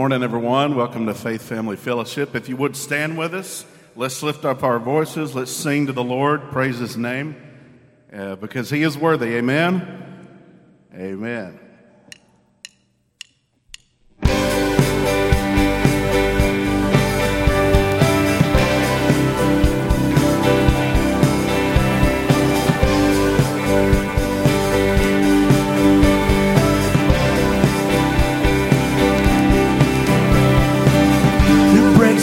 Good morning, everyone. Welcome to Faith Family Fellowship. If you would stand with us, let's lift up our voices. Let's sing to the Lord, praise His name, uh, because He is worthy. Amen. Amen.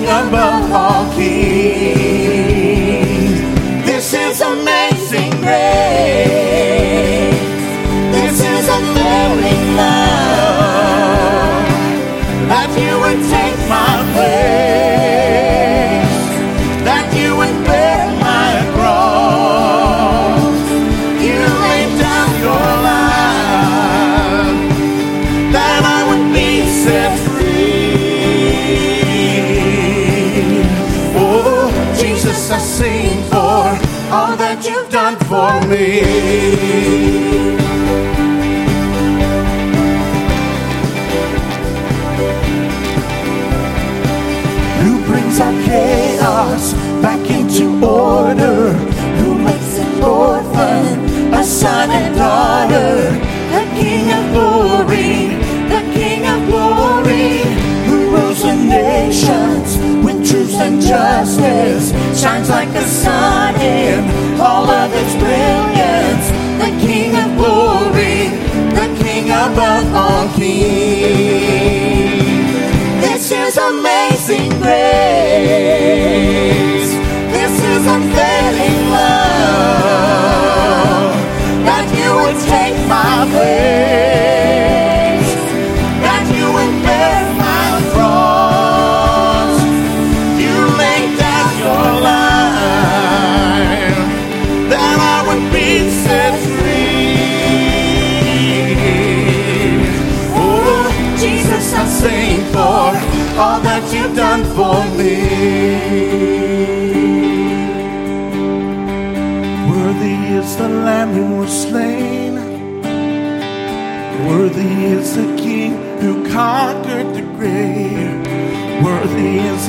King above all kings. This is amazing grace. Me.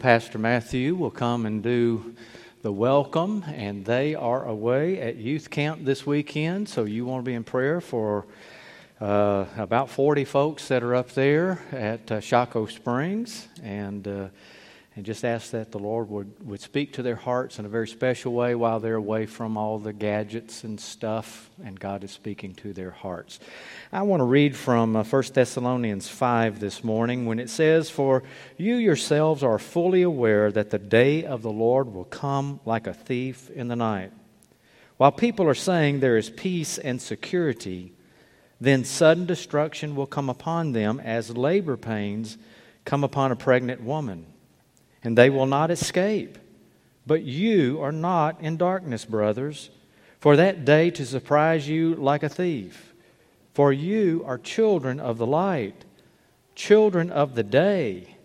Pastor Matthew will come and do the welcome, and they are away at youth camp this weekend. So, you want to be in prayer for uh, about 40 folks that are up there at uh, Shocco Springs, and uh, and just ask that the Lord would, would speak to their hearts in a very special way while they're away from all the gadgets and stuff, and God is speaking to their hearts. I want to read from uh, 1 Thessalonians 5 this morning when it says, For you yourselves are fully aware that the day of the Lord will come like a thief in the night. While people are saying there is peace and security, then sudden destruction will come upon them as labor pains come upon a pregnant woman, and they will not escape. But you are not in darkness, brothers, for that day to surprise you like a thief. For you are children of the light, children of the day.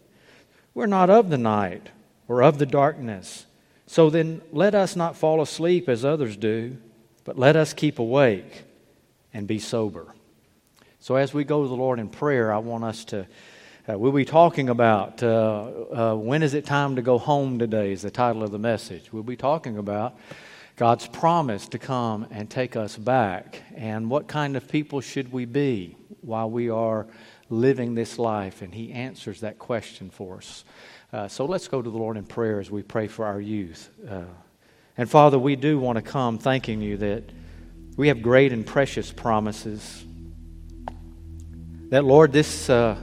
We're not of the night or of the darkness. So then let us not fall asleep as others do, but let us keep awake and be sober. So as we go to the Lord in prayer, I want us to. Uh, we'll be talking about uh, uh, when is it time to go home today, is the title of the message. We'll be talking about God's promise to come and take us back and what kind of people should we be while we are living this life. And He answers that question for us. Uh, so let's go to the Lord in prayer as we pray for our youth. Uh, and Father, we do want to come thanking you that we have great and precious promises. That, Lord, this, uh,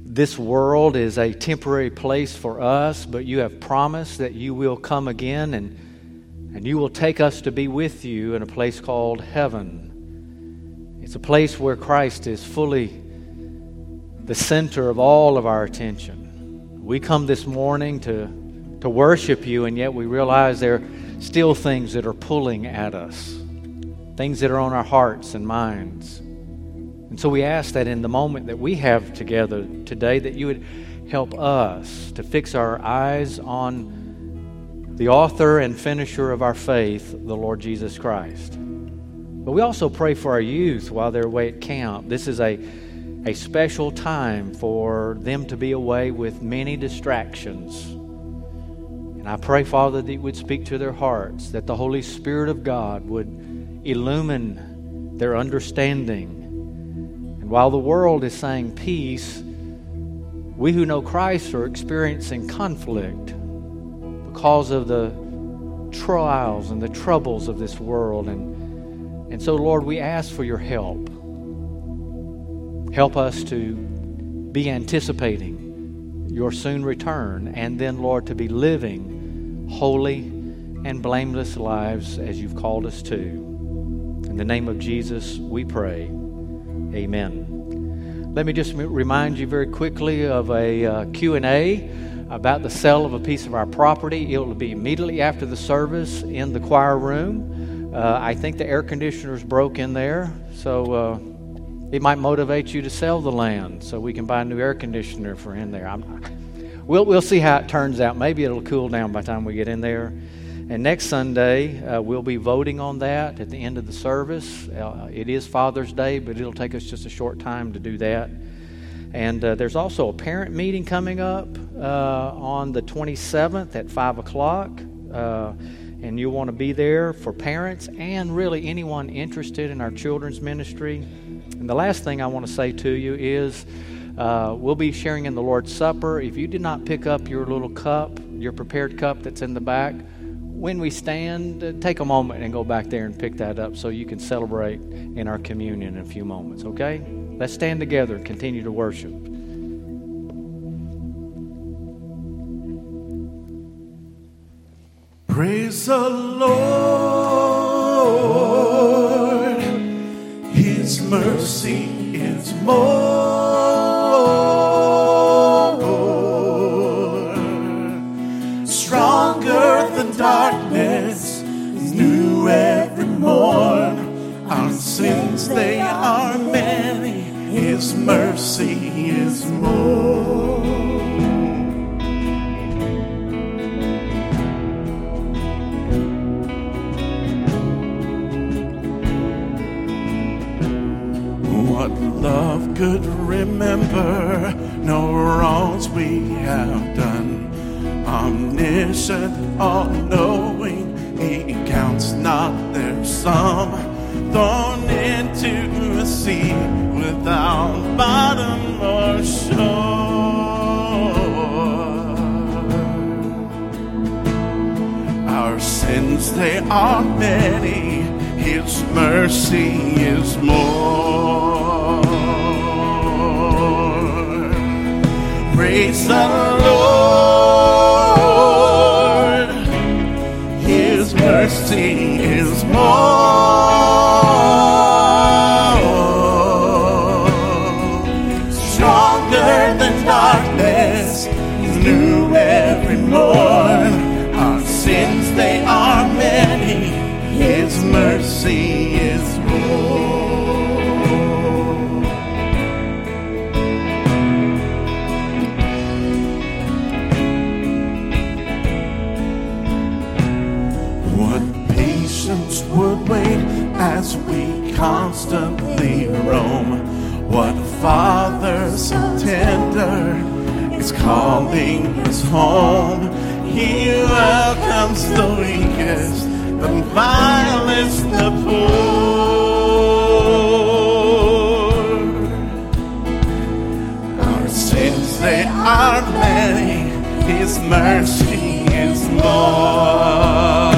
this world is a temporary place for us, but you have promised that you will come again and, and you will take us to be with you in a place called heaven. It's a place where Christ is fully the center of all of our attention. We come this morning to, to worship you, and yet we realize there are still things that are pulling at us, things that are on our hearts and minds. And so we ask that in the moment that we have together today, that you would help us to fix our eyes on the author and finisher of our faith, the Lord Jesus Christ. But we also pray for our youth while they're away at camp. This is a a special time for them to be away with many distractions. And I pray, Father, that you would speak to their hearts, that the Holy Spirit of God would illumine their understanding. And while the world is saying peace, we who know Christ are experiencing conflict because of the trials and the troubles of this world. And, and so, Lord, we ask for your help. Help us to be anticipating your soon return, and then, Lord, to be living holy and blameless lives as you've called us to. In the name of Jesus, we pray. Amen. Let me just remind you very quickly of a uh, Q&A about the sale of a piece of our property. It will be immediately after the service in the choir room. Uh, I think the air conditioner's broke in there, so uh, it might motivate you to sell the land so we can buy a new air conditioner for in there. I'm, we'll, we'll see how it turns out. Maybe it'll cool down by the time we get in there. And next Sunday, uh, we'll be voting on that at the end of the service. Uh, it is Father's Day, but it'll take us just a short time to do that. And uh, there's also a parent meeting coming up uh, on the 27th at 5 o'clock. Uh, and you'll want to be there for parents and really anyone interested in our children's ministry. And the last thing I want to say to you is uh, we'll be sharing in the Lord's Supper. If you did not pick up your little cup, your prepared cup that's in the back, when we stand, uh, take a moment and go back there and pick that up so you can celebrate in our communion in a few moments, okay? Let's stand together and continue to worship. Praise the Lord. His mercy is more His mercy is more. What love could remember, no wrongs we have done. Omniscient, all knowing, He counts not their sum. Thrown into a sea without bottom or shore. Our sins, they are many, His mercy is more. Praise the home. He welcomes the weakest, the vilest, the poor. Our sins, they are many, his mercy is more.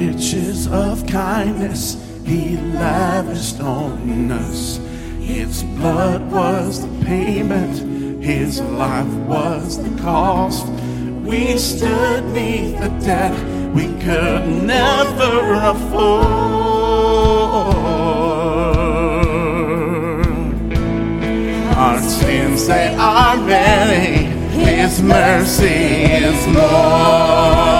Riches of kindness he lavished on us. His blood was the payment, his life was the cost. We stood neath the debt we could never afford. Our sins, they are many. His mercy is more.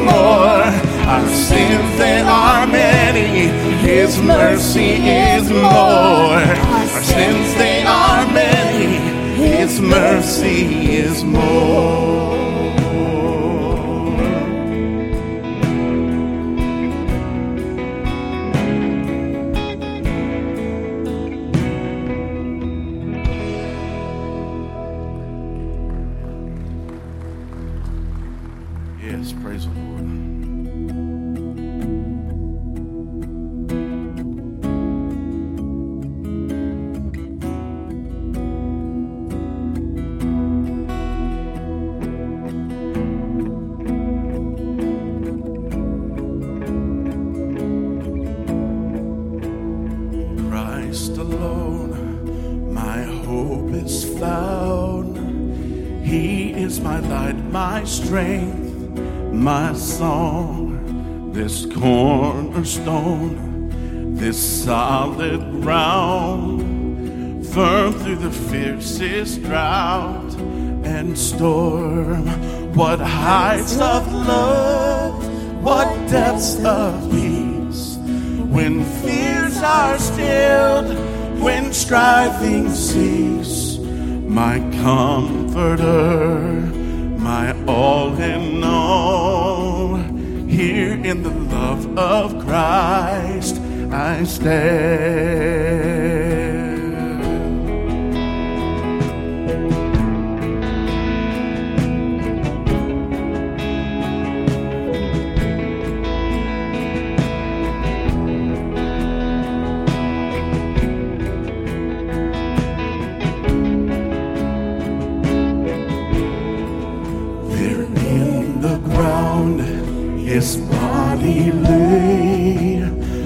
More. Our sins, they are many. His mercy is more. Our sins, they are many. His mercy is more. Strength, my song, this cornerstone, this solid ground, firm through the fiercest drought and storm. What heights of love, what depths of peace, when fears are stilled, when striving cease, my comforter, my all in all. Here in the love of Christ I stand. His body lay,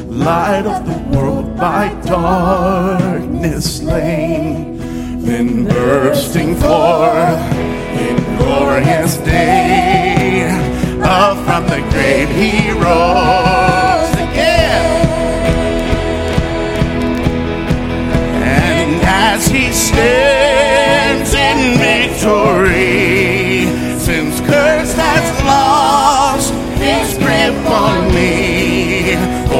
light of the world by darkness slain, then bursting forth in glorious day, up from the grave he rose again. And as he stands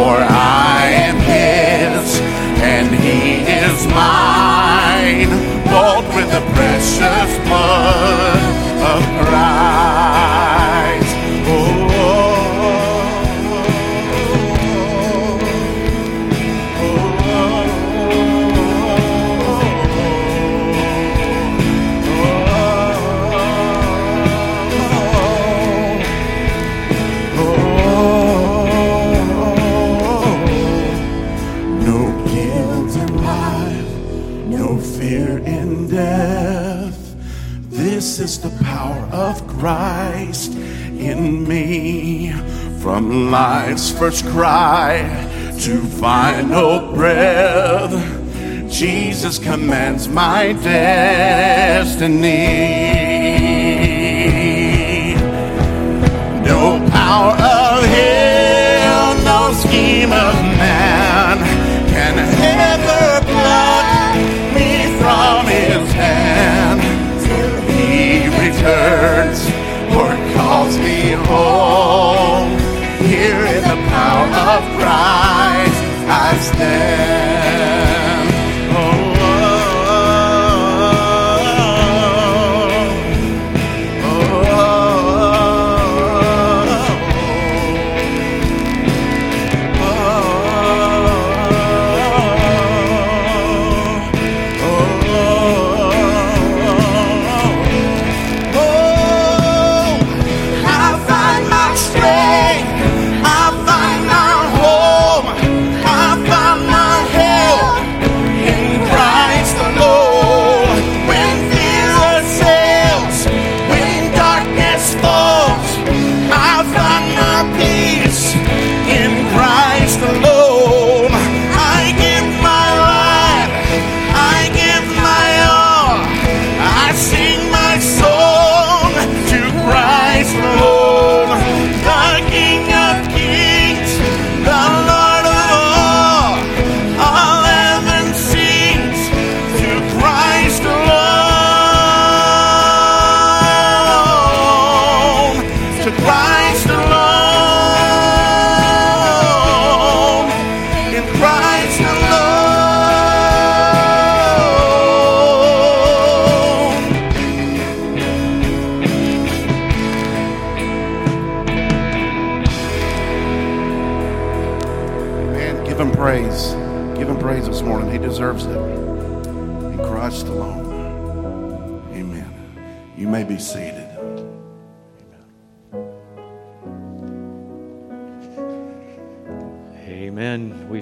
for I am his and he is mine, bought with the precious blood first cry to final breath, Jesus commands my destiny. No power of hell, no scheme of man can ever pluck me from his hand till he returns or calls me home. Of Christ I stand.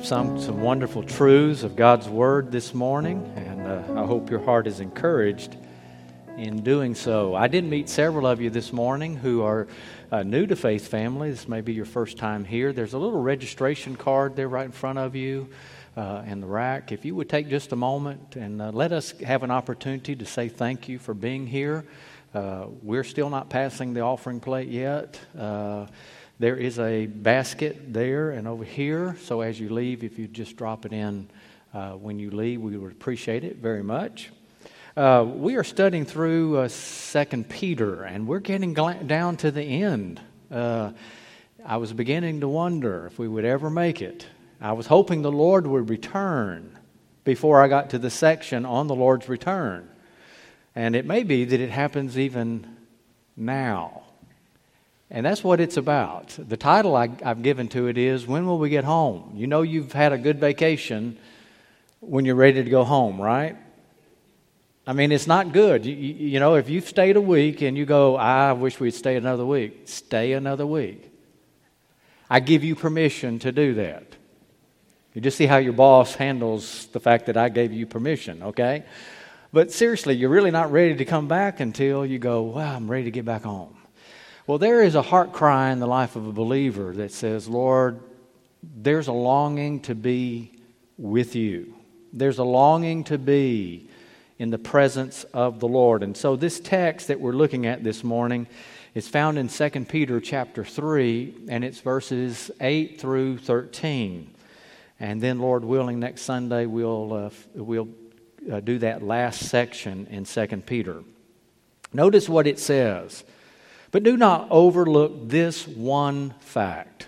We've sung some wonderful truths of God's Word this morning, and uh, I hope your heart is encouraged in doing so. I did meet several of you this morning who are uh, new to Faith Family. This may be your first time here. There's a little registration card there right in front of you uh, in the rack. If you would take just a moment and uh, let us have an opportunity to say thank you for being here. Uh, we're still not passing the offering plate yet. There is a basket there and over here. So as you leave, if you just drop it in uh, when you leave, we would appreciate it very much. Uh, we are studying through uh, Second Peter, and we're getting down to the end. Uh, I was beginning to wonder if we would ever make it. I was hoping the Lord would return before I got to the section on the Lord's return. And it may be that it happens even now. And that's what it's about. The title I, have given to it is When Will We Get Home? You know, you've had a good vacation when you're ready to go home, right? I mean, it's not good. You, you, know, if you've stayed a week and you go, I wish we'd stay another week, stay another week. I give you permission to do that. You just see how your boss handles the fact that I gave you permission, okay? But seriously, you're really not ready to come back until you go, Wow, I'm ready to get back home. Well, there is a heart cry in the life of a believer that says, Lord, there's a longing to be with you. There's a longing to be in the presence of the Lord. And so, this text that we're looking at this morning is found in 2 Peter chapter 3, and it's verses 8 through 13. And then, Lord willing, next Sunday we'll, uh, we'll uh, do that last section in 2 Peter. Notice what it says. But do not overlook this one fact.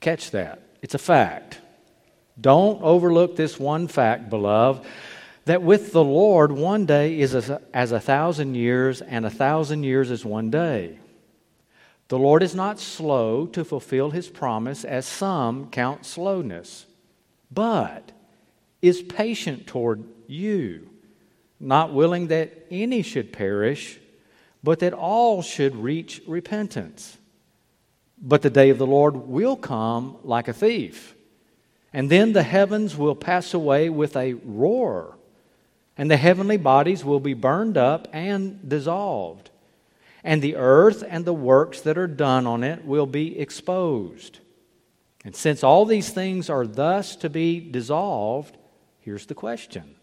Catch that. It's a fact. Don't overlook this one fact, beloved, that with the Lord, one day is as a, as a thousand years, and a thousand years is one day. The Lord is not slow to fulfill his promise, as some count slowness, but is patient toward you, not willing that any should perish, but that all should reach repentance. But the day of the Lord will come like a thief. And then the heavens will pass away with a roar, and the heavenly bodies will be burned up and dissolved, and the earth and the works that are done on it will be exposed. And since all these things are thus to be dissolved, here's the question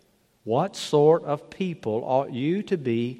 What sort of people ought you to be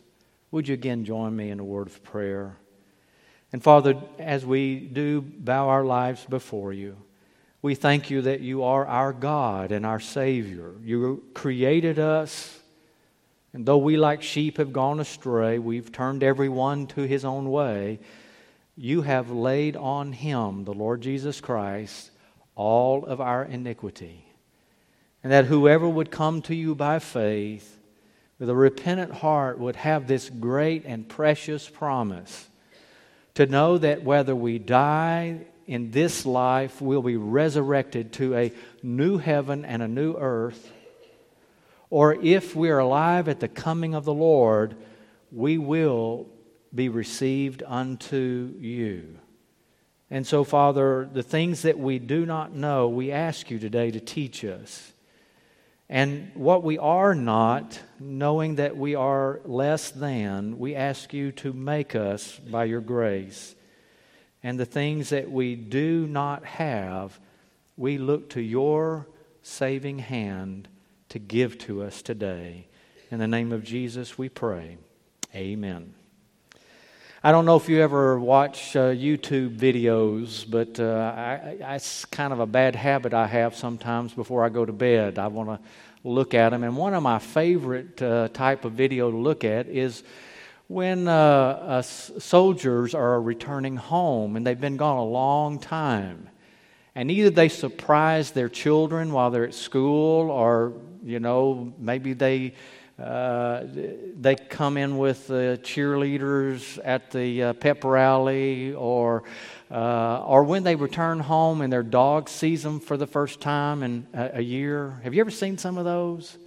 Would you again join me in a word of prayer? And Father, as we do bow our lives before you, we thank you that you are our God and our Savior. You created us, and though we like sheep have gone astray, we've turned everyone to his own way. You have laid on him, the Lord Jesus Christ, all of our iniquity. And that whoever would come to you by faith with a repentant heart would have this great and precious promise to know that whether we die in this life, we'll be resurrected to a new heaven and a new earth, or if we are alive at the coming of the Lord, we will be received unto you. And so, Father, the things that we do not know, we ask you today to teach us. And what we are not, knowing that we are less than, we ask you to make us by your grace. And the things that we do not have, we look to your saving hand to give to us today. In the name of Jesus, we pray. Amen. I don't know if you ever watch uh, YouTube videos, but uh, I, I, it's kind of a bad habit I have sometimes before I go to bed. I want to look at them. And one of my favorite uh, type of video to look at is when uh, uh, soldiers are returning home and they've been gone a long time. And either they surprise their children while they're at school, or, you know, maybe they uh, they come in with the cheerleaders at the uh, pep rally, or uh, or when they return home and their dog sees them for the first time in a, a year. Have you ever seen some of those?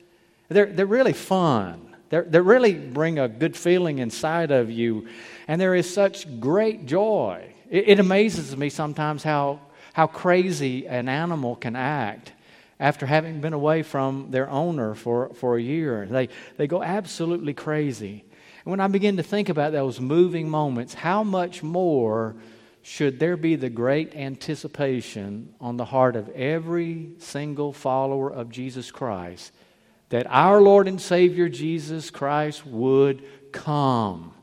They're they're really fun. They're, they really bring a good feeling inside of you, and there is such great joy. It, it amazes me sometimes how how crazy an animal can act after having been away from their owner for, for a year. They, they go absolutely crazy. And when I begin to think about those moving moments, how much more should there be the great anticipation on the heart of every single follower of Jesus Christ that our Lord and Savior Jesus Christ would come?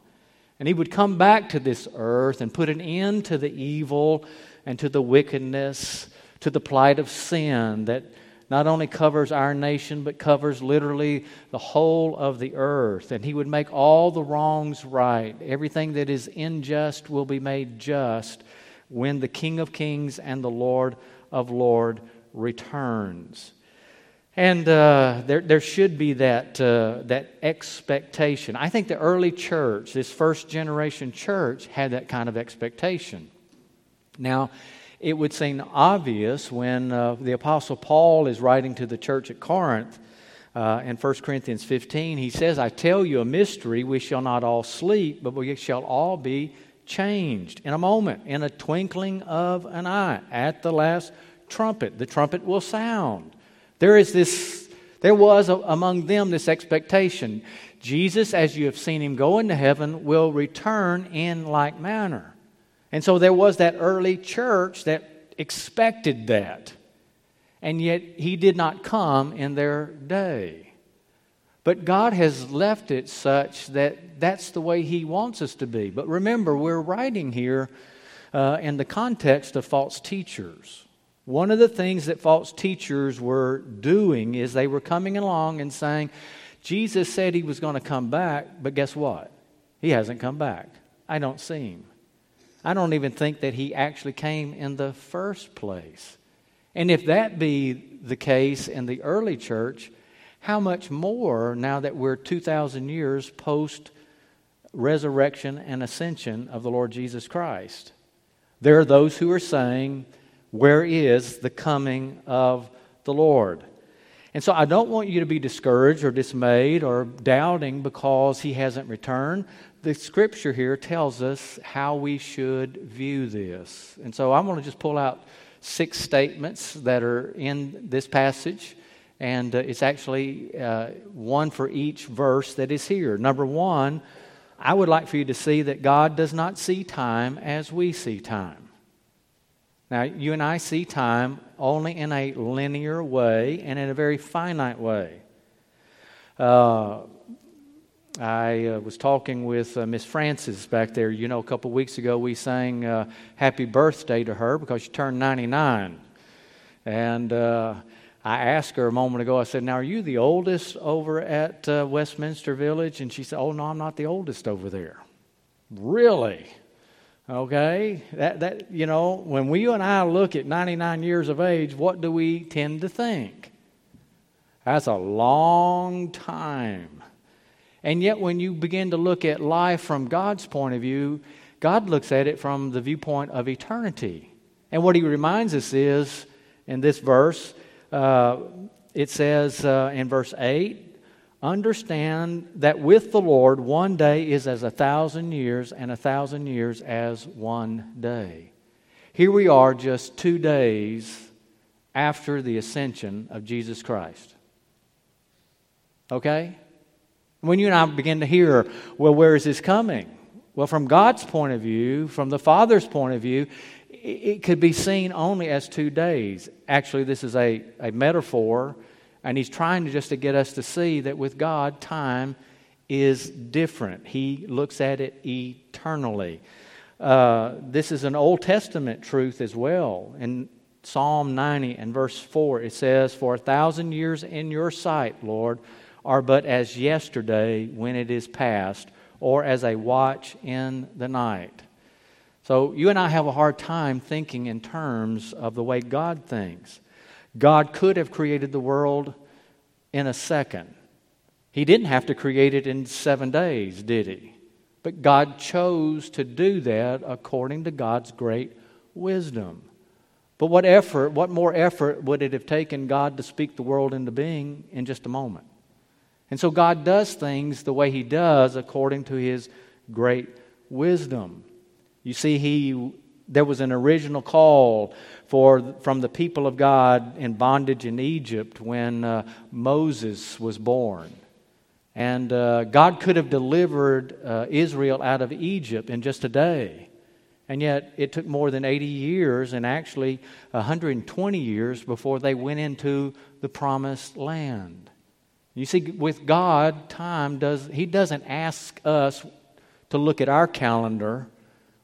And he would come back to this earth and put an end to the evil and to the wickedness, to the plight of sin that not only covers our nation, but covers literally the whole of the earth. And He would make all the wrongs right. Everything that is unjust will be made just when the King of Kings and the Lord of Lords returns. And uh, there, there should be that, uh, that expectation. I think the early church, this first generation church, had that kind of expectation. Now, it would seem obvious when uh, the Apostle Paul is writing to the church at Corinth uh, in 1 Corinthians 15. He says, I tell you a mystery, we shall not all sleep, but we shall all be changed in a moment, in a twinkling of an eye, at the last trumpet. The trumpet will sound. There is this, there was among them this expectation. Jesus, as you have seen him go into heaven, will return in like manner. And so there was that early church that expected that. And yet he did not come in their day. But God has left it such that that's the way He wants us to be. But remember, we're writing here uh, in the context of false teachers. One of the things that false teachers were doing is they were coming along and saying, Jesus said He was going to come back, but guess what? He hasn't come back. I don't see Him. I don't even think that He actually came in the first place. And if that be the case in the early church, how much more now that we're 2,000 years post resurrection and ascension of the Lord Jesus Christ? There are those who are saying, Where is the coming of the Lord? And so I don't want you to be discouraged or dismayed or doubting because he hasn't returned. The scripture here tells us how we should view this. And so I'm going to just pull out six statements that are in this passage and uh, it's actually uh, one for each verse that is here. Number one, I would like for you to see that God does not see time as we see time. Now, you and I see time only in a linear way and in a very finite way. Uh, I uh, was talking with uh, Miss Francis back there. You know, a couple weeks ago we sang uh, Happy Birthday to her because she turned 99. And uh, I asked her a moment ago, I said, Now, are you the oldest over at uh, Westminster Village? And she said, Oh, no, I'm not the oldest over there. Really? Okay? That, that, you know, when you and I look at 99 years of age, what do we tend to think? That's a long time. And yet, when you begin to look at life from God's point of view, God looks at it from the viewpoint of eternity. And what he reminds us is, in this verse, uh, it says uh, in verse 8 Understand that with the Lord, one day is as a thousand years, and a thousand years as one day. Here we are, just two days after the ascension of Jesus Christ. Okay? When you and I begin to hear, well, where is this coming? Well, from God's point of view, from the Father's point of view, it could be seen only as two days. Actually, this is a, a metaphor, and he's trying to just to get us to see that with God, time is different. He looks at it eternally. Uh, this is an Old Testament truth as well. In Psalm 90 and verse 4, it says, For a thousand years in your sight, Lord, are but as yesterday when it is past, or as a watch in the night. So you and I have a hard time thinking in terms of the way God thinks. God could have created the world in a second. He didn't have to create it in seven days, did he? But God chose to do that according to God's great wisdom. But what effort, what more effort would it have taken God to speak the world into being in just a moment? And so God does things the way He does according to His great wisdom. You see, he, there was an original call for, from the people of God in bondage in Egypt when uh, Moses was born. And uh, God could have delivered uh, Israel out of Egypt in just a day. And yet, it took more than 80 years and actually 120 years before they went into the promised land. You see, with God, time does, He doesn't ask us to look at our calendar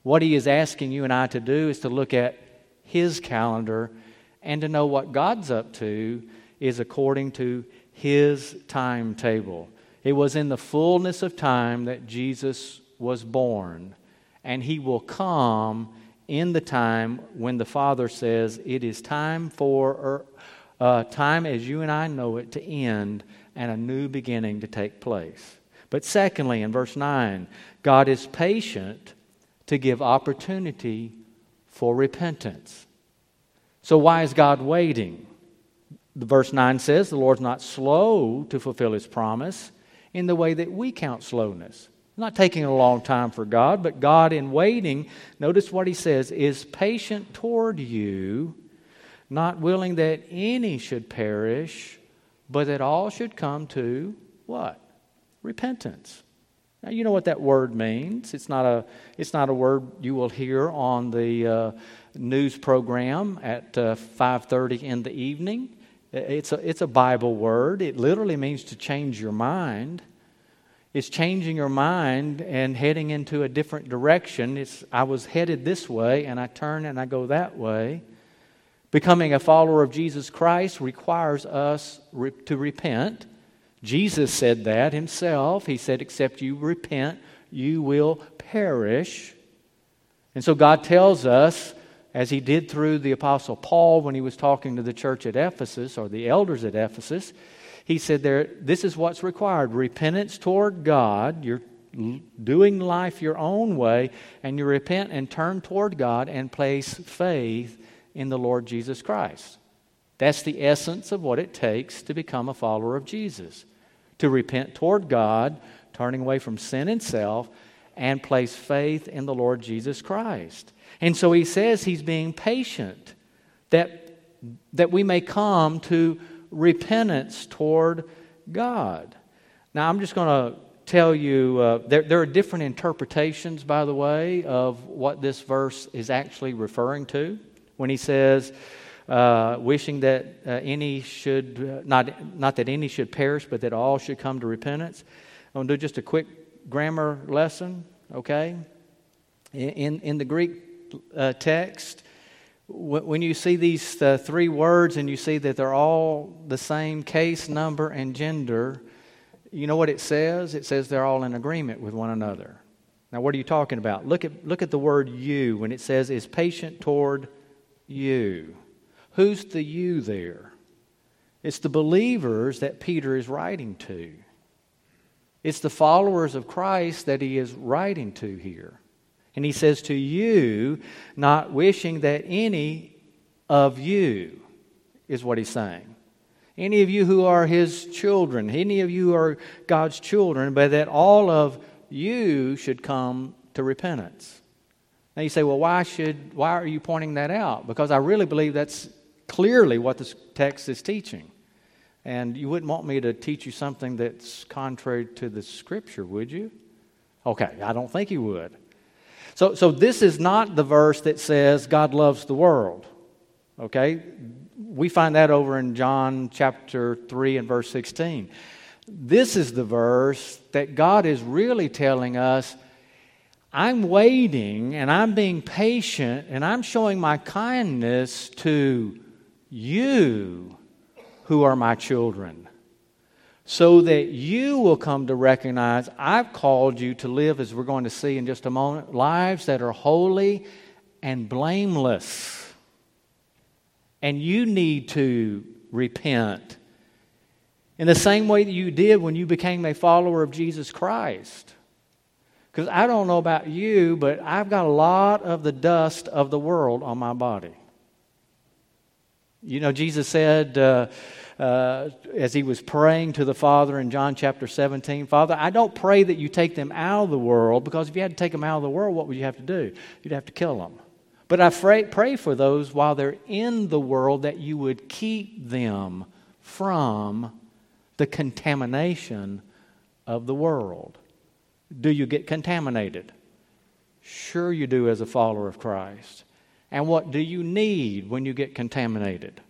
what he is asking you and I to do is to look at his calendar and to know what God's up to is according to his timetable. It was in the fullness of time that Jesus was born, and he will come in the time when the Father says it is time for uh, time as you and I know it to end and a new beginning to take place. But secondly, in verse 9, God is patient to give opportunity for repentance. So, why is God waiting? The verse 9 says, The Lord's not slow to fulfill his promise in the way that we count slowness. Not taking a long time for God, but God in waiting, notice what he says, is patient toward you, not willing that any should perish, but that all should come to what? Repentance. Now, you know what that word means. It's not a, it's not a word you will hear on the uh, news program at uh, 5.30 in the evening. It's a, it's a Bible word. It literally means to change your mind. It's changing your mind and heading into a different direction. It's, I was headed this way, and I turn and I go that way. Becoming a follower of Jesus Christ requires us re- to repent. Jesus said that himself. He said, Except you repent, you will perish. And so God tells us, as he did through the Apostle Paul when he was talking to the church at Ephesus or the elders at Ephesus, he said, there, This is what's required repentance toward God. You're doing life your own way, and you repent and turn toward God and place faith in the Lord Jesus Christ. That's the essence of what it takes to become a follower of Jesus to repent toward God, turning away from sin and self, and place faith in the Lord Jesus Christ. And so he says he's being patient that, that we may come to repentance toward God. Now, I'm just going to tell you uh, there, there are different interpretations, by the way, of what this verse is actually referring to when he says, uh, wishing that uh, any should, uh, not, not that any should perish, but that all should come to repentance. I'm going to do just a quick grammar lesson, okay? In, in the Greek uh, text, when you see these uh, three words and you see that they're all the same case, number, and gender, you know what it says? It says they're all in agreement with one another. Now, what are you talking about? Look at, look at the word you when it says is patient toward you. Who's the you there? It's the believers that Peter is writing to. It's the followers of Christ that he is writing to here. And he says, To you, not wishing that any of you, is what he's saying. Any of you who are his children, any of you are God's children, but that all of you should come to repentance. Now you say, well, why should why are you pointing that out? Because I really believe that's clearly what this text is teaching. And you wouldn't want me to teach you something that's contrary to the scripture, would you? Okay, I don't think you would. So, so this is not the verse that says God loves the world. Okay? We find that over in John chapter 3 and verse 16. This is the verse that God is really telling us I'm waiting and I'm being patient and I'm showing my kindness to you who are my children so that you will come to recognize I've called you to live, as we're going to see in just a moment, lives that are holy and blameless. And you need to repent in the same way that you did when you became a follower of Jesus Christ. Because I don't know about you, but I've got a lot of the dust of the world on my body. You know, Jesus said, uh, uh, as he was praying to the Father in John chapter 17, Father, I don't pray that you take them out of the world, because if you had to take them out of the world, what would you have to do? You'd have to kill them. But I pray, pray for those while they're in the world that you would keep them from the contamination of the world. Do you get contaminated? Sure, you do as a follower of Christ. And what do you need when you get contaminated?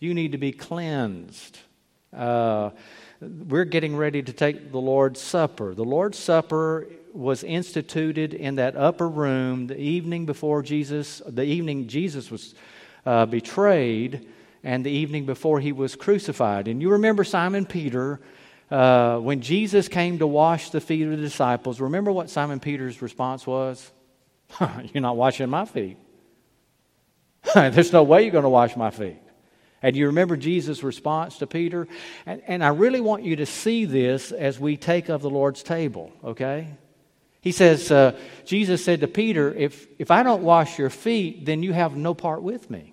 You need to be cleansed. Uh, we're getting ready to take the Lord's Supper. The Lord's Supper was instituted in that upper room the evening before Jesus, the evening Jesus was uh, betrayed, and the evening before he was crucified. And you remember Simon Peter. Uh, when Jesus came to wash the feet of the disciples, remember what Simon Peter's response was? You're not washing my feet. There's no way you're going to wash my feet. And you remember Jesus' response to Peter? And, and I really want you to see this as we take of the Lord's table, okay? He says, uh, Jesus said to Peter, if, if I don't wash your feet, then you have no part with me.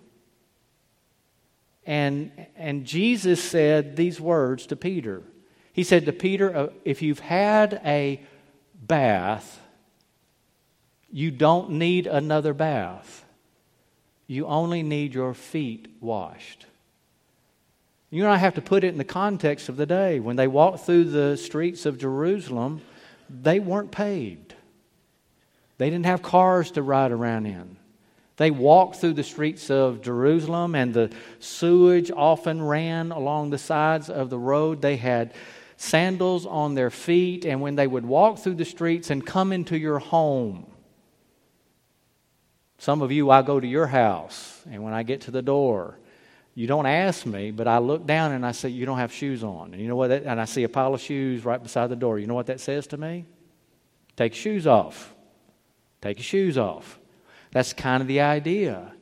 And, and Jesus said these words to Peter. He said to Peter, uh, If you've had a bath, you don't need another bath. You only need your feet washed. You and I have to put it in the context of the day. When they walked through the streets of Jerusalem, they weren't paved. They didn't have cars to ride around in. They walked through the streets of Jerusalem, and the sewage often ran along the sides of the road. They had sandals on their feet, and when they would walk through the streets and come into your home, some of you, I go to your house, and when I get to the door, you don't ask me, but I look down and I say, You don't have shoes on. And you know what? That, and I see a pile of shoes right beside the door. You know what that says to me? Take your shoes off. Take your shoes off. That's kind of the idea.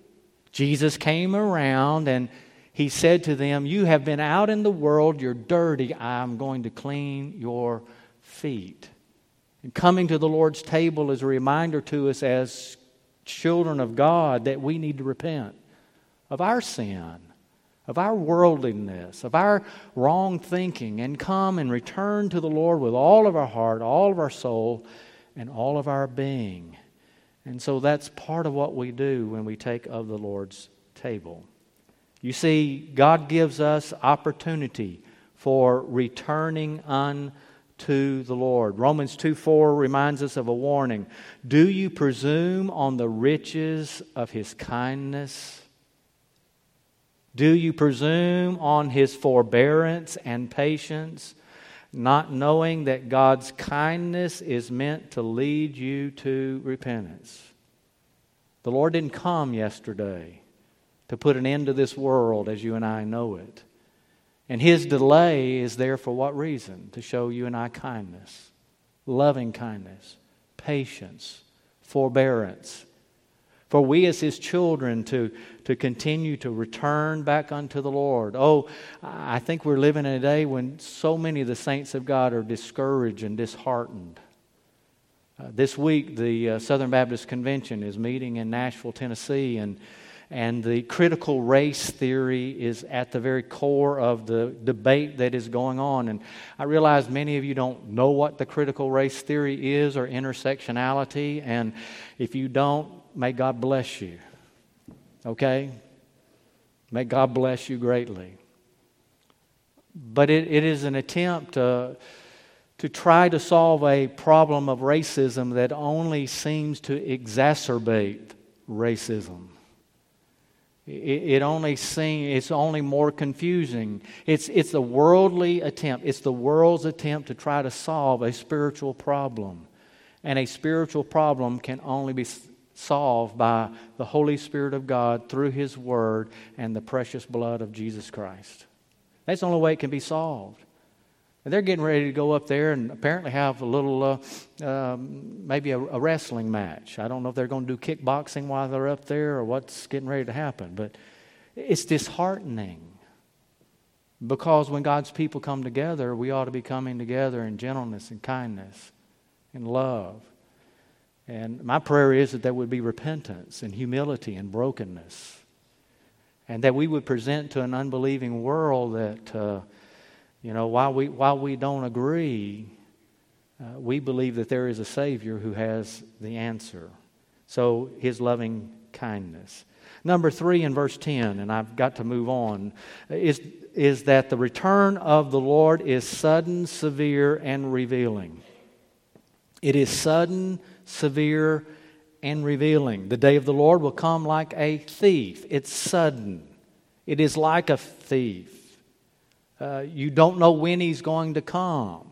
Jesus came around and he said to them, You have been out in the world, you're dirty, I'm going to clean your feet. And coming to the Lord's table is a reminder to us as children of God that we need to repent of our sin of our worldliness, of our wrong thinking, and come and return to the Lord with all of our heart, all of our soul, and all of our being. And so that's part of what we do when we take of the Lord's table. You see, God gives us opportunity for returning unto the Lord. Romans 2 4 reminds us of a warning. Do you presume on the riches of his kindness? Do you presume on his forbearance and patience, not knowing that God's kindness is meant to lead you to repentance? The Lord didn't come yesterday to put an end to this world as you and I know it. And his delay is there for what reason? To show you and I kindness, loving kindness, patience, forbearance for we as his children to, to continue to return back unto the Lord. Oh, I think we're living in a day when so many of the saints of God are discouraged and disheartened. Uh, this week, the uh, Southern Baptist Convention is meeting in Nashville, Tennessee, and, and the critical race theory is at the very core of the debate that is going on. And I realize many of you don't know what the critical race theory is or intersectionality, and if you don't, may God bless you. Okay? May God bless you greatly. But it, it is an attempt to, to try to solve a problem of racism that only seems to exacerbate racism. It, only seems, it's only more confusing. It's, it's a worldly attempt. It's the world's attempt to try to solve a spiritual problem. And a spiritual problem can only be solved by the Holy Spirit of God through His Word and the precious blood of Jesus Christ. That's the only way it can be solved. And they're getting ready to go up there and apparently have a little, uh, um, maybe a, a, wrestling match. I don't know if they're going to do kickboxing while they're up there or what's getting ready to happen, but it's disheartening. Because when God's people come together, we ought to be coming together in gentleness and kindness and love and my prayer is that there would be repentance and humility and brokenness. And that we would present to an unbelieving world that, uh, you know, while we, while we don't agree, uh, we believe that there is a Savior who has the answer. So, his loving kindness. Number three in verse 10, and I've got to move on, is, is that the return of the Lord is sudden, severe, and revealing. It is sudden, severe, and revealing. The day of the Lord will come like a thief. It's sudden, it is like a thief. Uh, you don't know when he's going to come.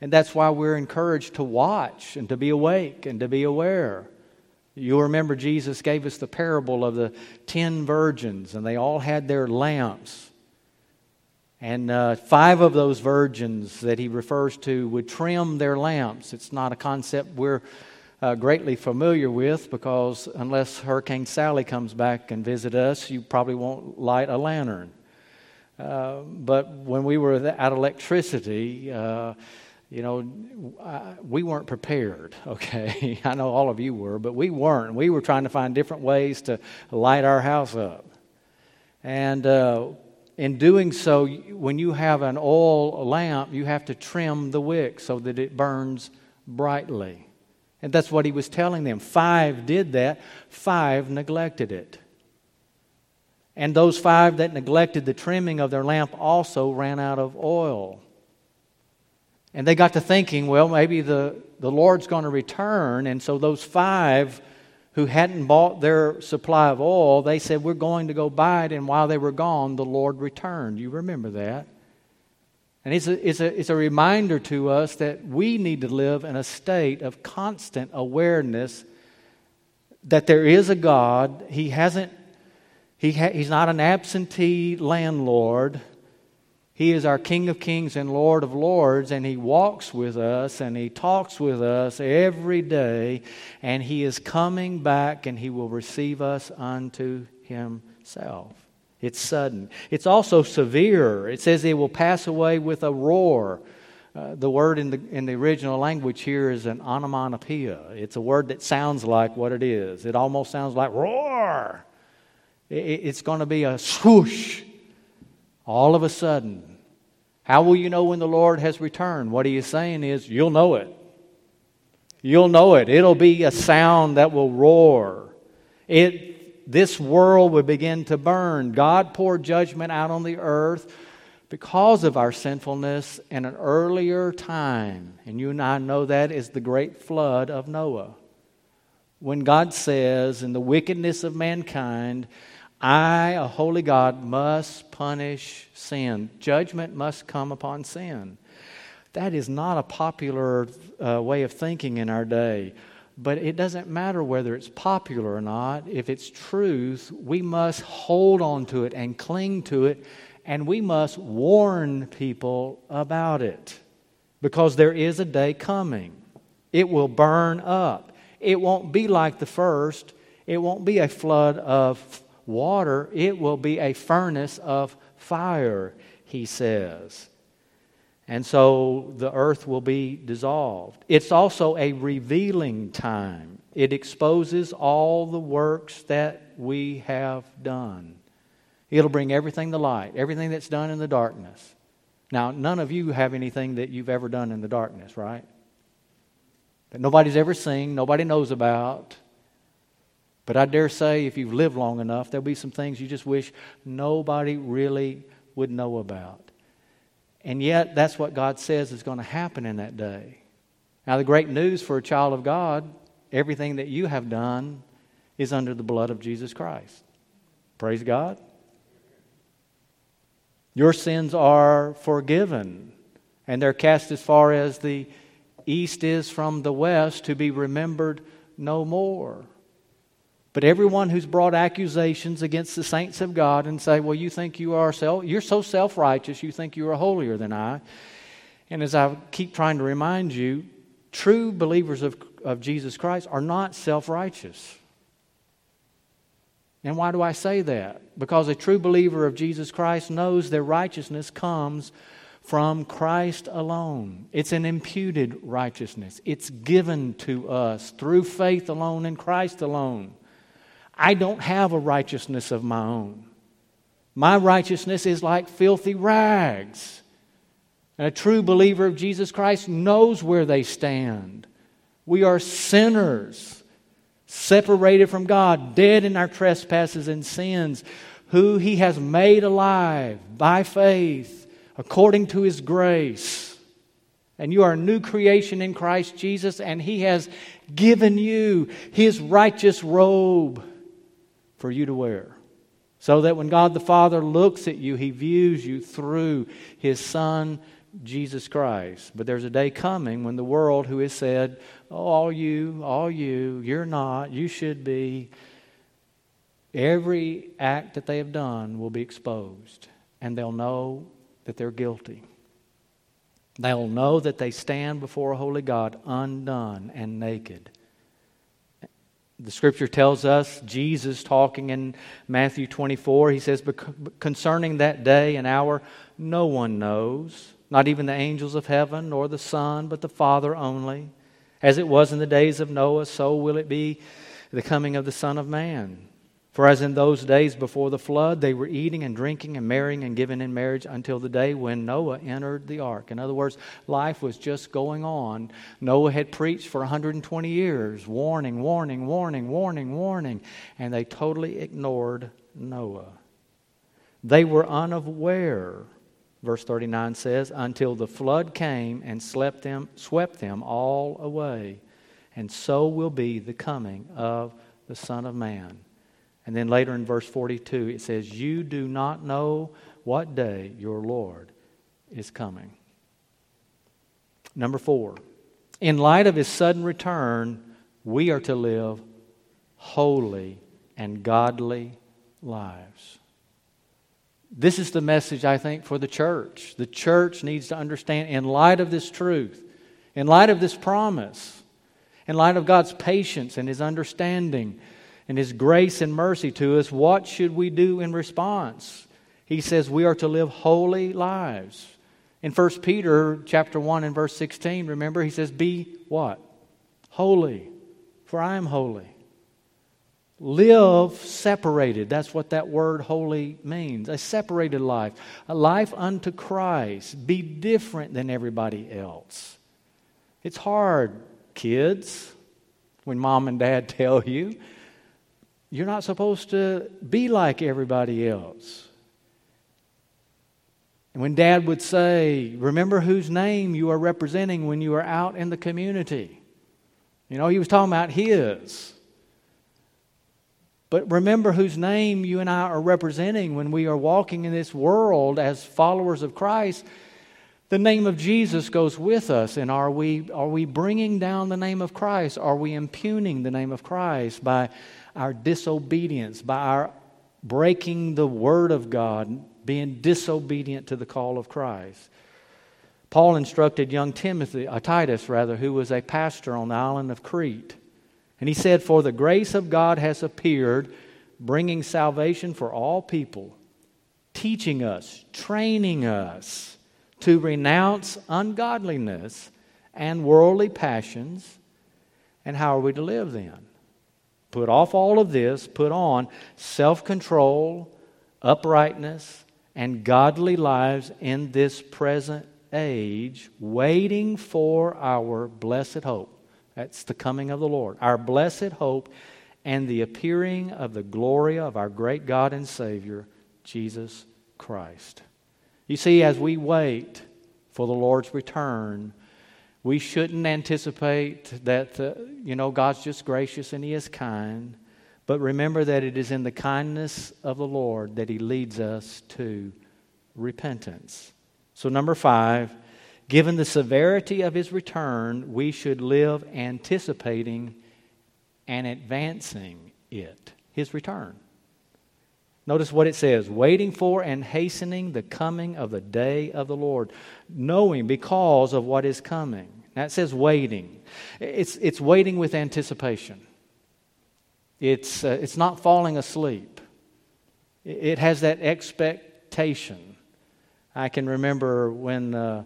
And that's why we're encouraged to watch and to be awake and to be aware. You'll remember Jesus gave us the parable of the ten virgins, and they all had their lamps. And uh, five of those virgins that he refers to would trim their lamps. It's not a concept we're uh, greatly familiar with because unless Hurricane Sally comes back and visit us, you probably won't light a lantern. Uh, but when we were at electricity, uh, you know, we weren't prepared, okay? I know all of you were, but we weren't. We were trying to find different ways to light our house up. And uh, in doing so, when you have an oil lamp, you have to trim the wick so that it burns brightly. And that's what he was telling them. Five did that, five neglected it. And those five that neglected the trimming of their lamp also ran out of oil. And they got to thinking, well, maybe the, the Lord's going to return. And so those five who hadn't bought their supply of oil, they said, We're going to go buy it. And while they were gone, the Lord returned. You remember that? And it's a, it's, a, it's a reminder to us that we need to live in a state of constant awareness that there is a God. He hasn't, he ha, he's not an absentee landlord. He is our King of Kings and Lord of Lords, and He walks with us and He talks with us every day, and He is coming back and He will receive us unto Himself. It's sudden. It's also severe. It says it will pass away with a roar. Uh, the word in the, in the original language here is an onomatopoeia. It's a word that sounds like what it is. It almost sounds like roar. It, it's going to be a swoosh all of a sudden. How will you know when the Lord has returned? What he is saying is, you'll know it. You'll know it. It'll be a sound that will roar. It this world would begin to burn. God poured judgment out on the earth because of our sinfulness in an earlier time. And you and I know that is the great flood of Noah. When God says, in the wickedness of mankind, I, a holy God, must punish sin. Judgment must come upon sin. That is not a popular uh, way of thinking in our day. But it doesn't matter whether it's popular or not. If it's truth, we must hold on to it and cling to it, and we must warn people about it because there is a day coming. It will burn up. It won't be like the first, it won't be a flood of water, it will be a furnace of fire, he says and so the earth will be dissolved. It's also a revealing time, it exposes all the works that we have done. It'll bring everything to light, everything that's done in the darkness. Now, none of you have anything that you've ever done in the darkness, right? That nobody's ever seen, nobody knows about. But I dare say, if you've lived long enough, there'll be some things you just wish nobody really would know about. And yet, that's what God says is going to happen in that day. Now, the great news for a child of God everything that you have done is under the blood of Jesus Christ. Praise God. Your sins are forgiven, and they're cast as far as the east is from the west to be remembered no more. But everyone who's brought accusations against the saints of God and say, well, you think you are self, you're so self righteous, you think you are holier than I. And as I keep trying to remind you, true believers of, of Jesus Christ are not self righteous. And why do I say that? Because a true believer of Jesus Christ knows their righteousness comes from Christ alone. It's an imputed righteousness, it's given to us through faith alone in Christ alone. I don't have a righteousness of my own. My righteousness is like filthy rags. And a true believer of Jesus Christ knows where they stand. We are sinners, separated from God, dead in our trespasses and sins, who He has made alive by faith according to His grace. And you are a new creation in Christ Jesus, and He has given you His righteous robe for you to wear. So that when God the Father looks at you, He views you through His Son, Jesus Christ. But there's a day coming when the world who has said, oh, all you, all you, you're not, you should be, every act that they have done will be exposed. And they'll know that they're guilty. They'll know that they stand before a holy God undone and naked. The scripture tells us, Jesus talking in Matthew 24, he says, Concerning that day and hour, no one knows, not even the angels of heaven, nor the Son, but the Father only. As it was in the days of Noah, so will it be the coming of the Son of Man. For as in those days before the flood, they were eating and drinking and marrying and giving in marriage until the day when Noah entered the ark. In other words, life was just going on. Noah had preached for 120 years, warning, warning, warning, warning, warning, and they totally ignored Noah. They were unaware, verse 39 says, until the flood came and slept them, swept them all away. And so will be the coming of the Son of Man. And then later in verse 42, it says, You do not know what day your Lord is coming. Number four, in light of his sudden return, we are to live holy and godly lives. This is the message, I think, for the church. The church needs to understand, in light of this truth, in light of this promise, in light of God's patience and his understanding, and his grace and mercy to us, what should we do in response? He says we are to live holy lives. In 1 Peter chapter 1 and verse 16, remember he says be what? Holy, for I am holy. Live separated. That's what that word holy means. A separated life. A life unto Christ. Be different than everybody else. It's hard, kids, when mom and dad tell you you're not supposed to be like everybody else. And when dad would say, Remember whose name you are representing when you are out in the community. You know, he was talking about his. But remember whose name you and I are representing when we are walking in this world as followers of Christ. The name of Jesus goes with us. And are we, are we bringing down the name of Christ? Are we impugning the name of Christ by our disobedience, by our breaking the word of God, being disobedient to the call of Christ. Paul instructed young Timothy, uh, Titus rather, who was a pastor on the island of Crete. And he said, For the grace of God has appeared, bringing salvation for all people, teaching us, training us to renounce ungodliness and worldly passions. And how are we to live then? Put off all of this, put on self control, uprightness, and godly lives in this present age, waiting for our blessed hope. That's the coming of the Lord. Our blessed hope and the appearing of the glory of our great God and Savior, Jesus Christ. You see, as we wait for the Lord's return, we shouldn't anticipate that, uh, you know, God's just gracious and He is kind. But remember that it is in the kindness of the Lord that He leads us to repentance. So, number five, given the severity of His return, we should live anticipating and advancing it, His return. Notice what it says waiting for and hastening the coming of the day of the Lord, knowing because of what is coming. It says waiting. It's, it's waiting with anticipation, it's, uh, it's not falling asleep, it has that expectation. I can remember when uh,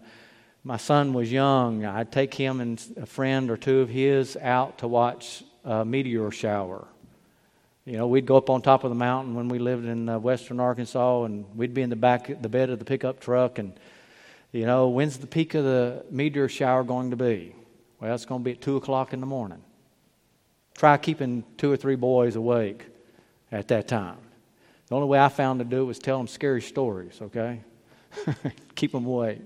my son was young, I'd take him and a friend or two of his out to watch a meteor shower. You know, we'd go up on top of the mountain when we lived in uh, western Arkansas, and we'd be in the back, the bed of the pickup truck, and you know, when's the peak of the meteor shower going to be? Well, it's going to be at two o'clock in the morning. Try keeping two or three boys awake at that time. The only way I found to do it was tell them scary stories. Okay, keep them awake.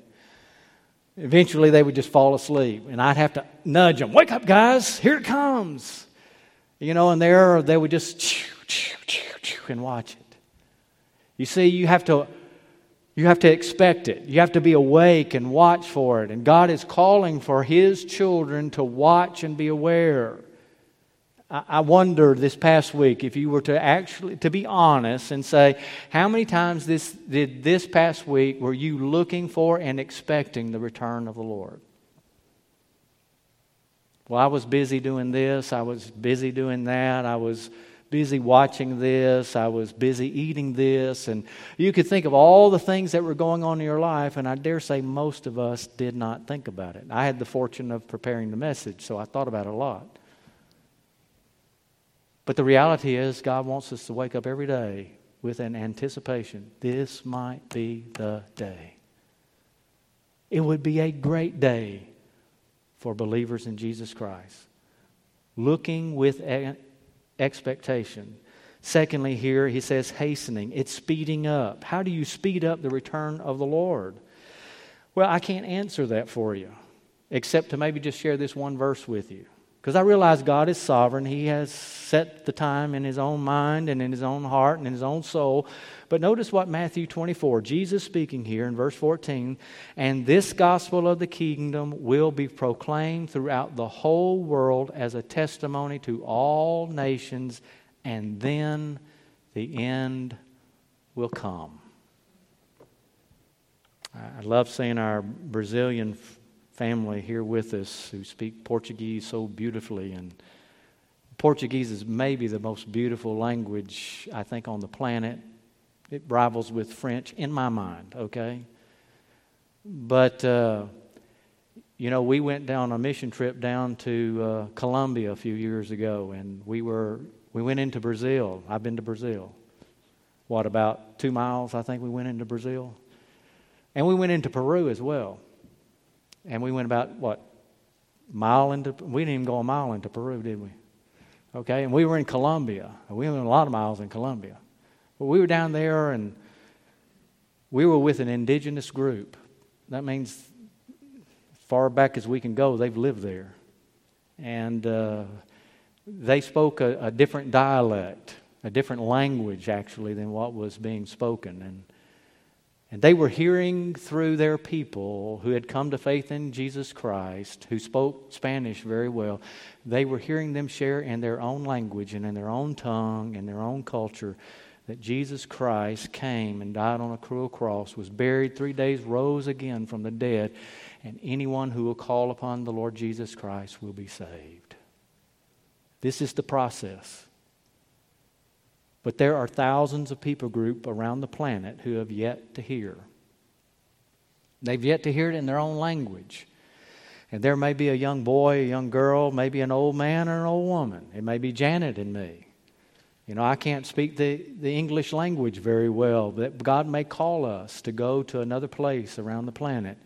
Eventually, they would just fall asleep, and I'd have to nudge them. Wake up, guys! Here it comes. You know, and there they would just and watch it. You see, you have to you have to expect it. You have to be awake and watch for it. And God is calling for His children to watch and be aware. I wonder this past week if you were to actually to be honest and say, how many times this did this past week were you looking for and expecting the return of the Lord? Well, I was busy doing this, I was busy doing that, I was busy watching this, I was busy eating this, and you could think of all the things that were going on in your life, and I dare say most of us did not think about it. I had the fortune of preparing the message, so I thought about it a lot. But the reality is, God wants us to wake up every day with an anticipation this might be the day. It would be a great day for believers in Jesus Christ. Looking with expectation. Secondly, here he says hastening. It's speeding up. How do you speed up the return of the Lord? Well, I can't answer that for you, except to maybe just share this one verse with you. Because I realize God is sovereign. He has set the time in His own mind and in His own heart and in His own soul. But notice what Matthew 24, Jesus speaking here in verse 14, and this gospel of the kingdom will be proclaimed throughout the whole world as a testimony to all nations, and then the end will come. I love seeing our Brazilian family here with us who speak Portuguese so beautifully. And Portuguese is maybe the most beautiful language, I think, on the planet. It rivals with French in my mind, okay? But, uh, you know, we went down a mission trip down to uh, Colombia a few years ago, and we were we went into Brazil. I've been to Brazil. What about two miles? I think we went into Brazil, and we went into Peru as well. And we went about, what, mile into, we didn't even go a mile into Peru, did we? Okay, and we were in Colombia. We went a lot of miles in Colombia. But we were down there and we were with an indigenous group. That means far back as we can go, they've lived there. And uh, they spoke a, a different dialect, a different language actually than what was being spoken. And and they were hearing through their people who had come to faith in Jesus Christ, who spoke Spanish very well, they were hearing them share in their own language and in their own tongue and their own culture that Jesus Christ came and died on a cruel cross, was buried three days, rose again from the dead, and anyone who will call upon the Lord Jesus Christ will be saved. This is the process. But there are thousands of people group around the planet who have yet to hear. They've yet to hear it in their own language. And there may be a young boy, a young girl, maybe an old man or an old woman. It may be Janet and me. You know, I can't speak the, the English language very well, but God may call us to go to another place around the planet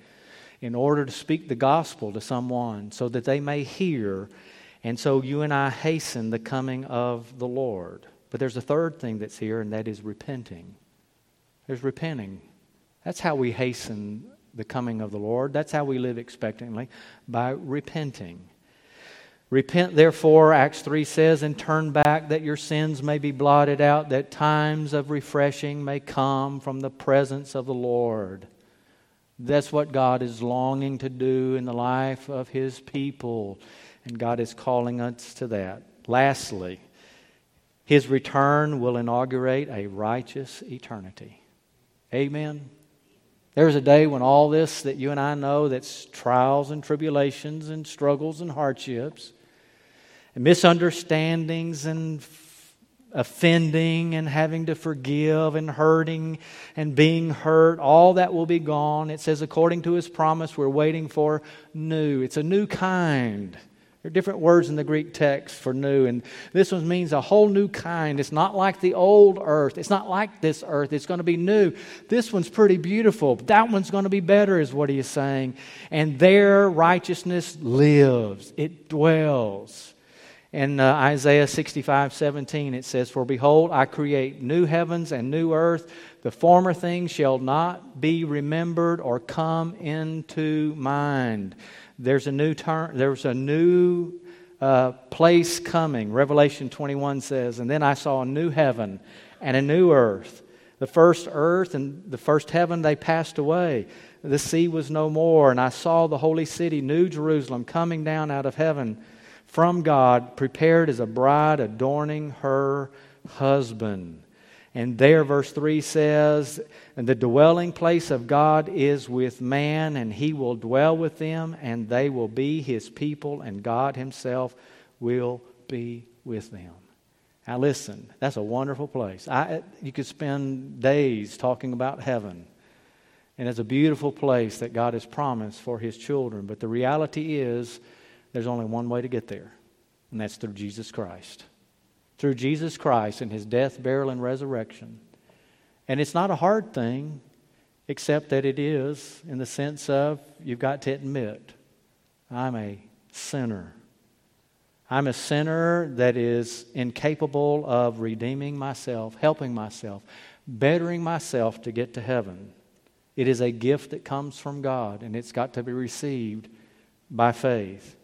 in order to speak the gospel to someone so that they may hear. And so you and I hasten the coming of the Lord. But there's a third thing that's here, and that is repenting. There's repenting. That's how we hasten the coming of the Lord. That's how we live expectantly, by repenting. Repent, therefore, Acts 3 says, and turn back that your sins may be blotted out, that times of refreshing may come from the presence of the Lord. That's what God is longing to do in the life of His people, and God is calling us to that. Lastly, his return will inaugurate a righteous eternity. Amen. There's a day when all this that you and I know that's trials and tribulations and struggles and hardships and misunderstandings and f- offending and having to forgive and hurting and being hurt, all that will be gone. It says, according to his promise, we're waiting for new. It's a new kind. There are different words in the Greek text for new, and this one means a whole new kind. It's not like the old earth. It's not like this earth. It's going to be new. This one's pretty beautiful. That one's going to be better, is what he is saying. And there righteousness lives, it dwells. In uh, Isaiah 65 17, it says, For behold, I create new heavens and new earth. The former things shall not be remembered or come into mind. There's a new turn, there's a new uh, place coming. Revelation 21 says, And then I saw a new heaven and a new earth. The first earth and the first heaven, they passed away. The sea was no more. And I saw the holy city, New Jerusalem, coming down out of heaven from God, prepared as a bride adorning her husband. And there, verse 3 says, And the dwelling place of God is with man, and he will dwell with them, and they will be his people, and God himself will be with them. Now, listen, that's a wonderful place. I, you could spend days talking about heaven. And it's a beautiful place that God has promised for his children. But the reality is, there's only one way to get there, and that's through Jesus Christ through Jesus Christ and his death, burial, and resurrection. And it's not a hard thing, except that it is in the sense of you've got to admit, I'm a sinner. I'm a sinner that is incapable of redeeming myself, helping myself, bettering myself to get to heaven. It is a gift that comes from God, and it's got to be received by faith.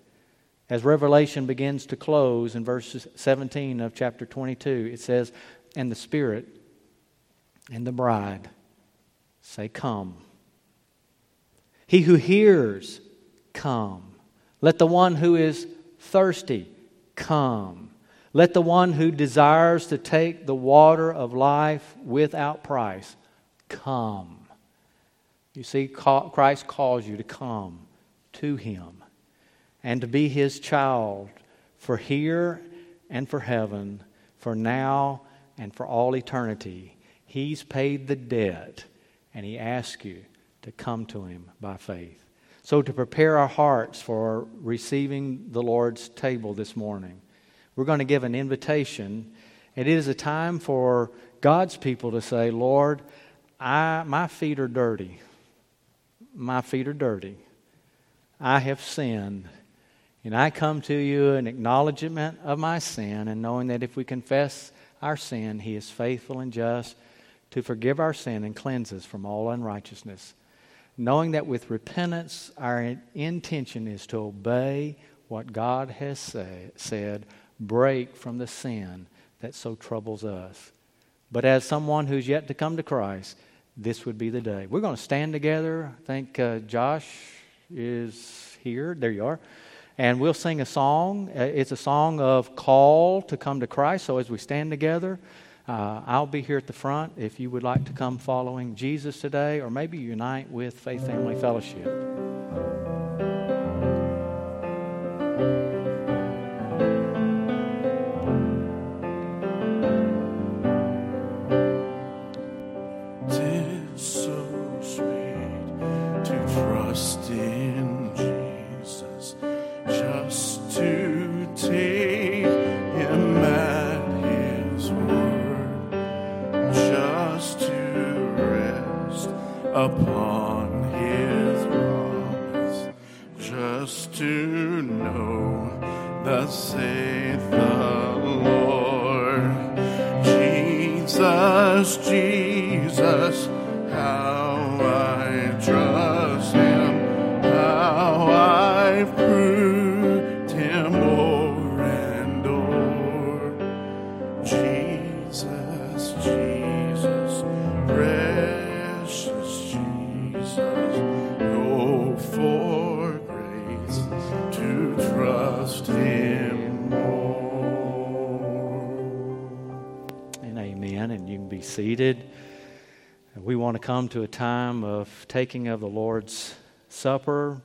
As Revelation begins to close in verse 17 of chapter 22, it says, And the Spirit and the bride say, Come. He who hears, come. Let the one who is thirsty come. Let the one who desires to take the water of life without price come. You see, Christ calls you to come to Him and to be His child for here and for heaven, for now and for all eternity. He's paid the debt, and He asks you to come to Him by faith. So, to prepare our hearts for receiving the Lord's table this morning, we're going to give an invitation. It is a time for God's people to say, Lord, I, my feet are dirty. My feet are dirty. I have sinned. And I come to you in acknowledgement of my sin and knowing that if we confess our sin, He is faithful and just to forgive our sin and cleanse us from all unrighteousness. Knowing that with repentance, our intention is to obey what God has say, said, break from the sin that so troubles us. But as someone who's yet to come to Christ, this would be the day. We're going to stand together. I think uh, Josh is here. There you are and we'll sing a song. Uh, it's a song of call to come to Christ. So as we stand together, uh, I'll be here at the front if you would like to come following Jesus today, or maybe unite with Faith Family Fellowship. Seated. We want to come to a time of taking of the Lord's Supper.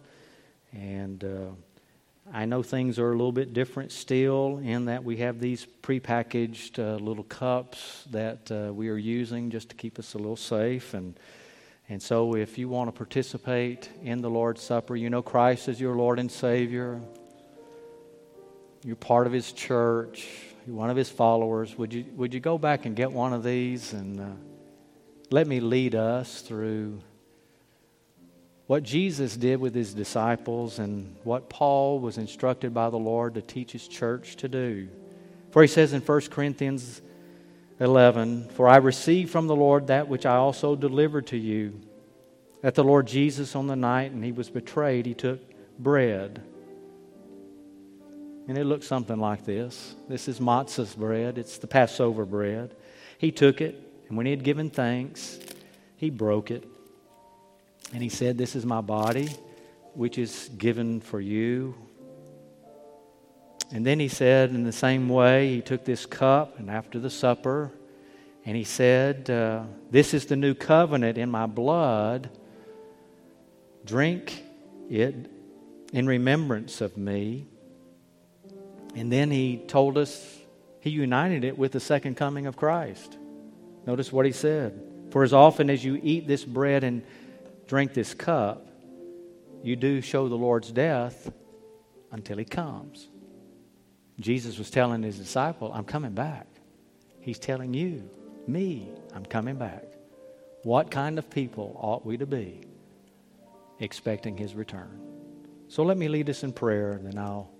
And uh, I know things are a little bit different still in that we have these prepackaged uh, little cups that uh, we are using just to keep us a little safe. And, and so, if you want to participate in the Lord's Supper, you know Christ is your Lord and Savior. You're part of His church one of his followers, would you, would you go back and get one of these and uh, let me lead us through what Jesus did with his disciples and what Paul was instructed by the Lord to teach his church to do. For he says in 1 Corinthians 11, For I received from the Lord that which I also delivered to you, that the Lord Jesus on the night and he was betrayed, he took bread. And it looked something like this. This is matzah's bread, it's the Passover bread. He took it, and when he had given thanks, he broke it. And he said, This is my body, which is given for you. And then he said, in the same way, he took this cup, and after the supper, and he said, uh, This is the new covenant in my blood. Drink it in remembrance of me. And then he told us he united it with the second coming of Christ. Notice what he said. For as often as you eat this bread and drink this cup, you do show the Lord's death until he comes. Jesus was telling his disciple, I'm coming back. He's telling you, me, I'm coming back. What kind of people ought we to be expecting his return? So let me lead us in prayer, and then I'll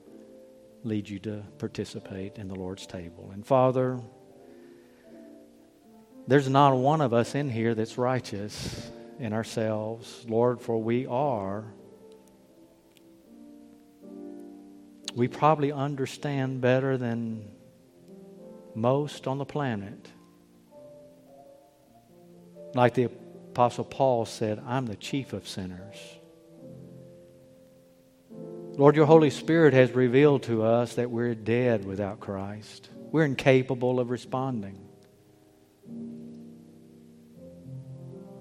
lead you to participate in the Lord's table. And Father, there's not one of us in here that's righteous in ourselves, Lord, for we are. We probably understand better than most on the planet. Like the Apostle Paul said, I'm the chief of sinners. Lord, your Holy Spirit has revealed to us that we're dead without Christ. We're incapable of responding.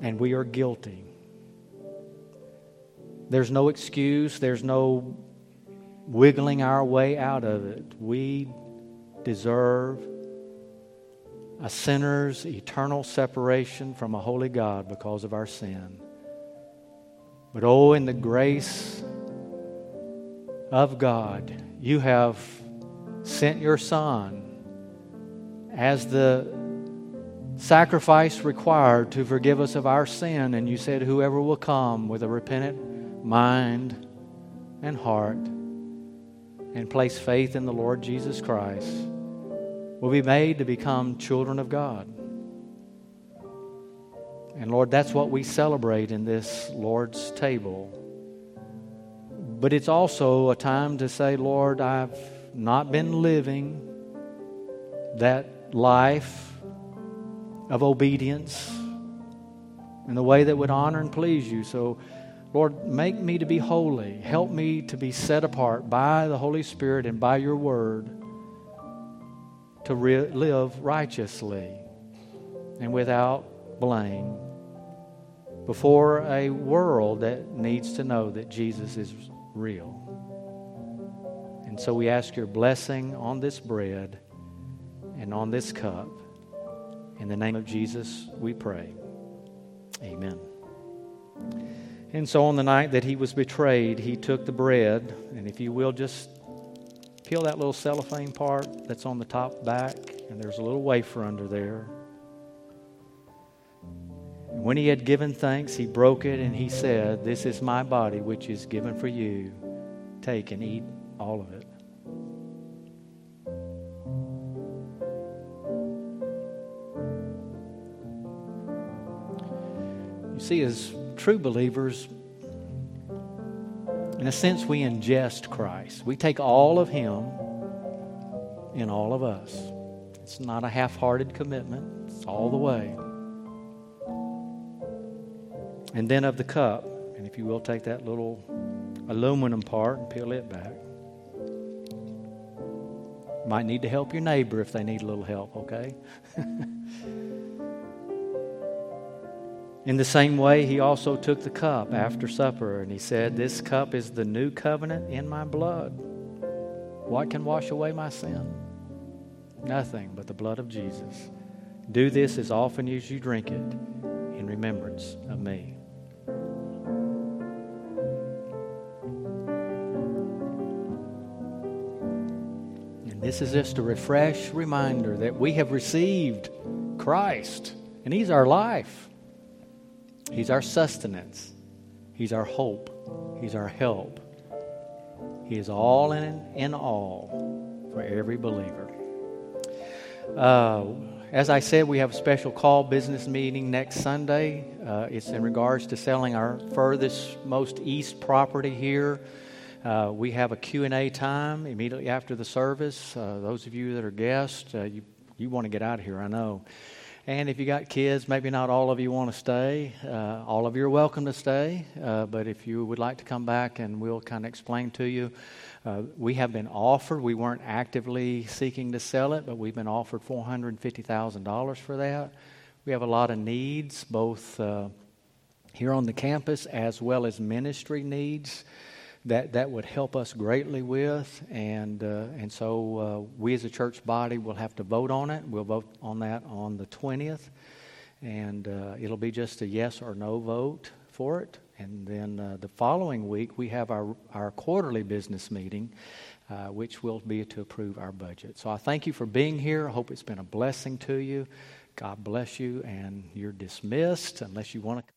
And we are guilty. There's no excuse, there's no wiggling our way out of it. We deserve a sinner's eternal separation from a holy God because of our sin. But oh, in the grace of God, you have sent your Son as the sacrifice required to forgive us of our sin. And you said, Whoever will come with a repentant mind and heart and place faith in the Lord Jesus Christ will be made to become children of God. And Lord, that's what we celebrate in this Lord's table. But it's also a time to say, Lord, I've not been living that life of obedience in the way that would honor and please you. So, Lord, make me to be holy. Help me to be set apart by the Holy Spirit and by your word to re- live righteously and without blame before a world that needs to know that Jesus is real. And so we ask your blessing on this bread and on this cup. In the name of Jesus, we pray. Amen. And so on the night that he was betrayed, he took the bread, and if you will, just peel that little cellophane part that's on the top back, and there's a little wafer under there. When he had given thanks, he broke it and he said, This is my body, which is given for you. Take and eat all of it. You see, as true believers, in a sense, we ingest Christ. We take all of Him in all of us. It's not a half hearted commitment, it's all the way and then of the cup. And if you will, take that little aluminum part and peel it back. Might need to help your neighbor if they need a little help, okay? In the same way, he also took the cup after supper and he said, This cup is the new covenant in my blood. What can wash away my sin? Nothing but the blood of Jesus. Do this as often as you drink it in remembrance of me. This is just a refresh reminder that we have received Christ, and He's our life. He's our sustenance. He's our hope. He's our help. He is all in, in all for every believer. Uh, as I said, we have a special call business meeting next Sunday. Uh, it's in regards to selling our furthest, most east property here. Uh, we have a Q&A time immediately after the service. Uh, those of you that are guests, uh, you, you want to get out of here, I know. And if you got kids, maybe not all of you want to stay. Uh, all of you are welcome to stay. Uh, but if you would like to come back and we'll kind of explain to you, uh, we have been offered, we weren't actively seeking to sell it, but we've been offered $450,000 for that. We have a lot of needs, both here on the campus as well as ministry needs that, that would help us greatly with. And, uh, and so uh, we as a church body will have to vote on it. We'll vote on that on the 20th. And uh, it'll be just a yes or no vote for it. And then uh, the following week, we have our, our quarterly business meeting. uh, which will be to approve our budget. So I thank you for being here. I hope it's been a blessing to you. God bless you, and you're dismissed unless you want to.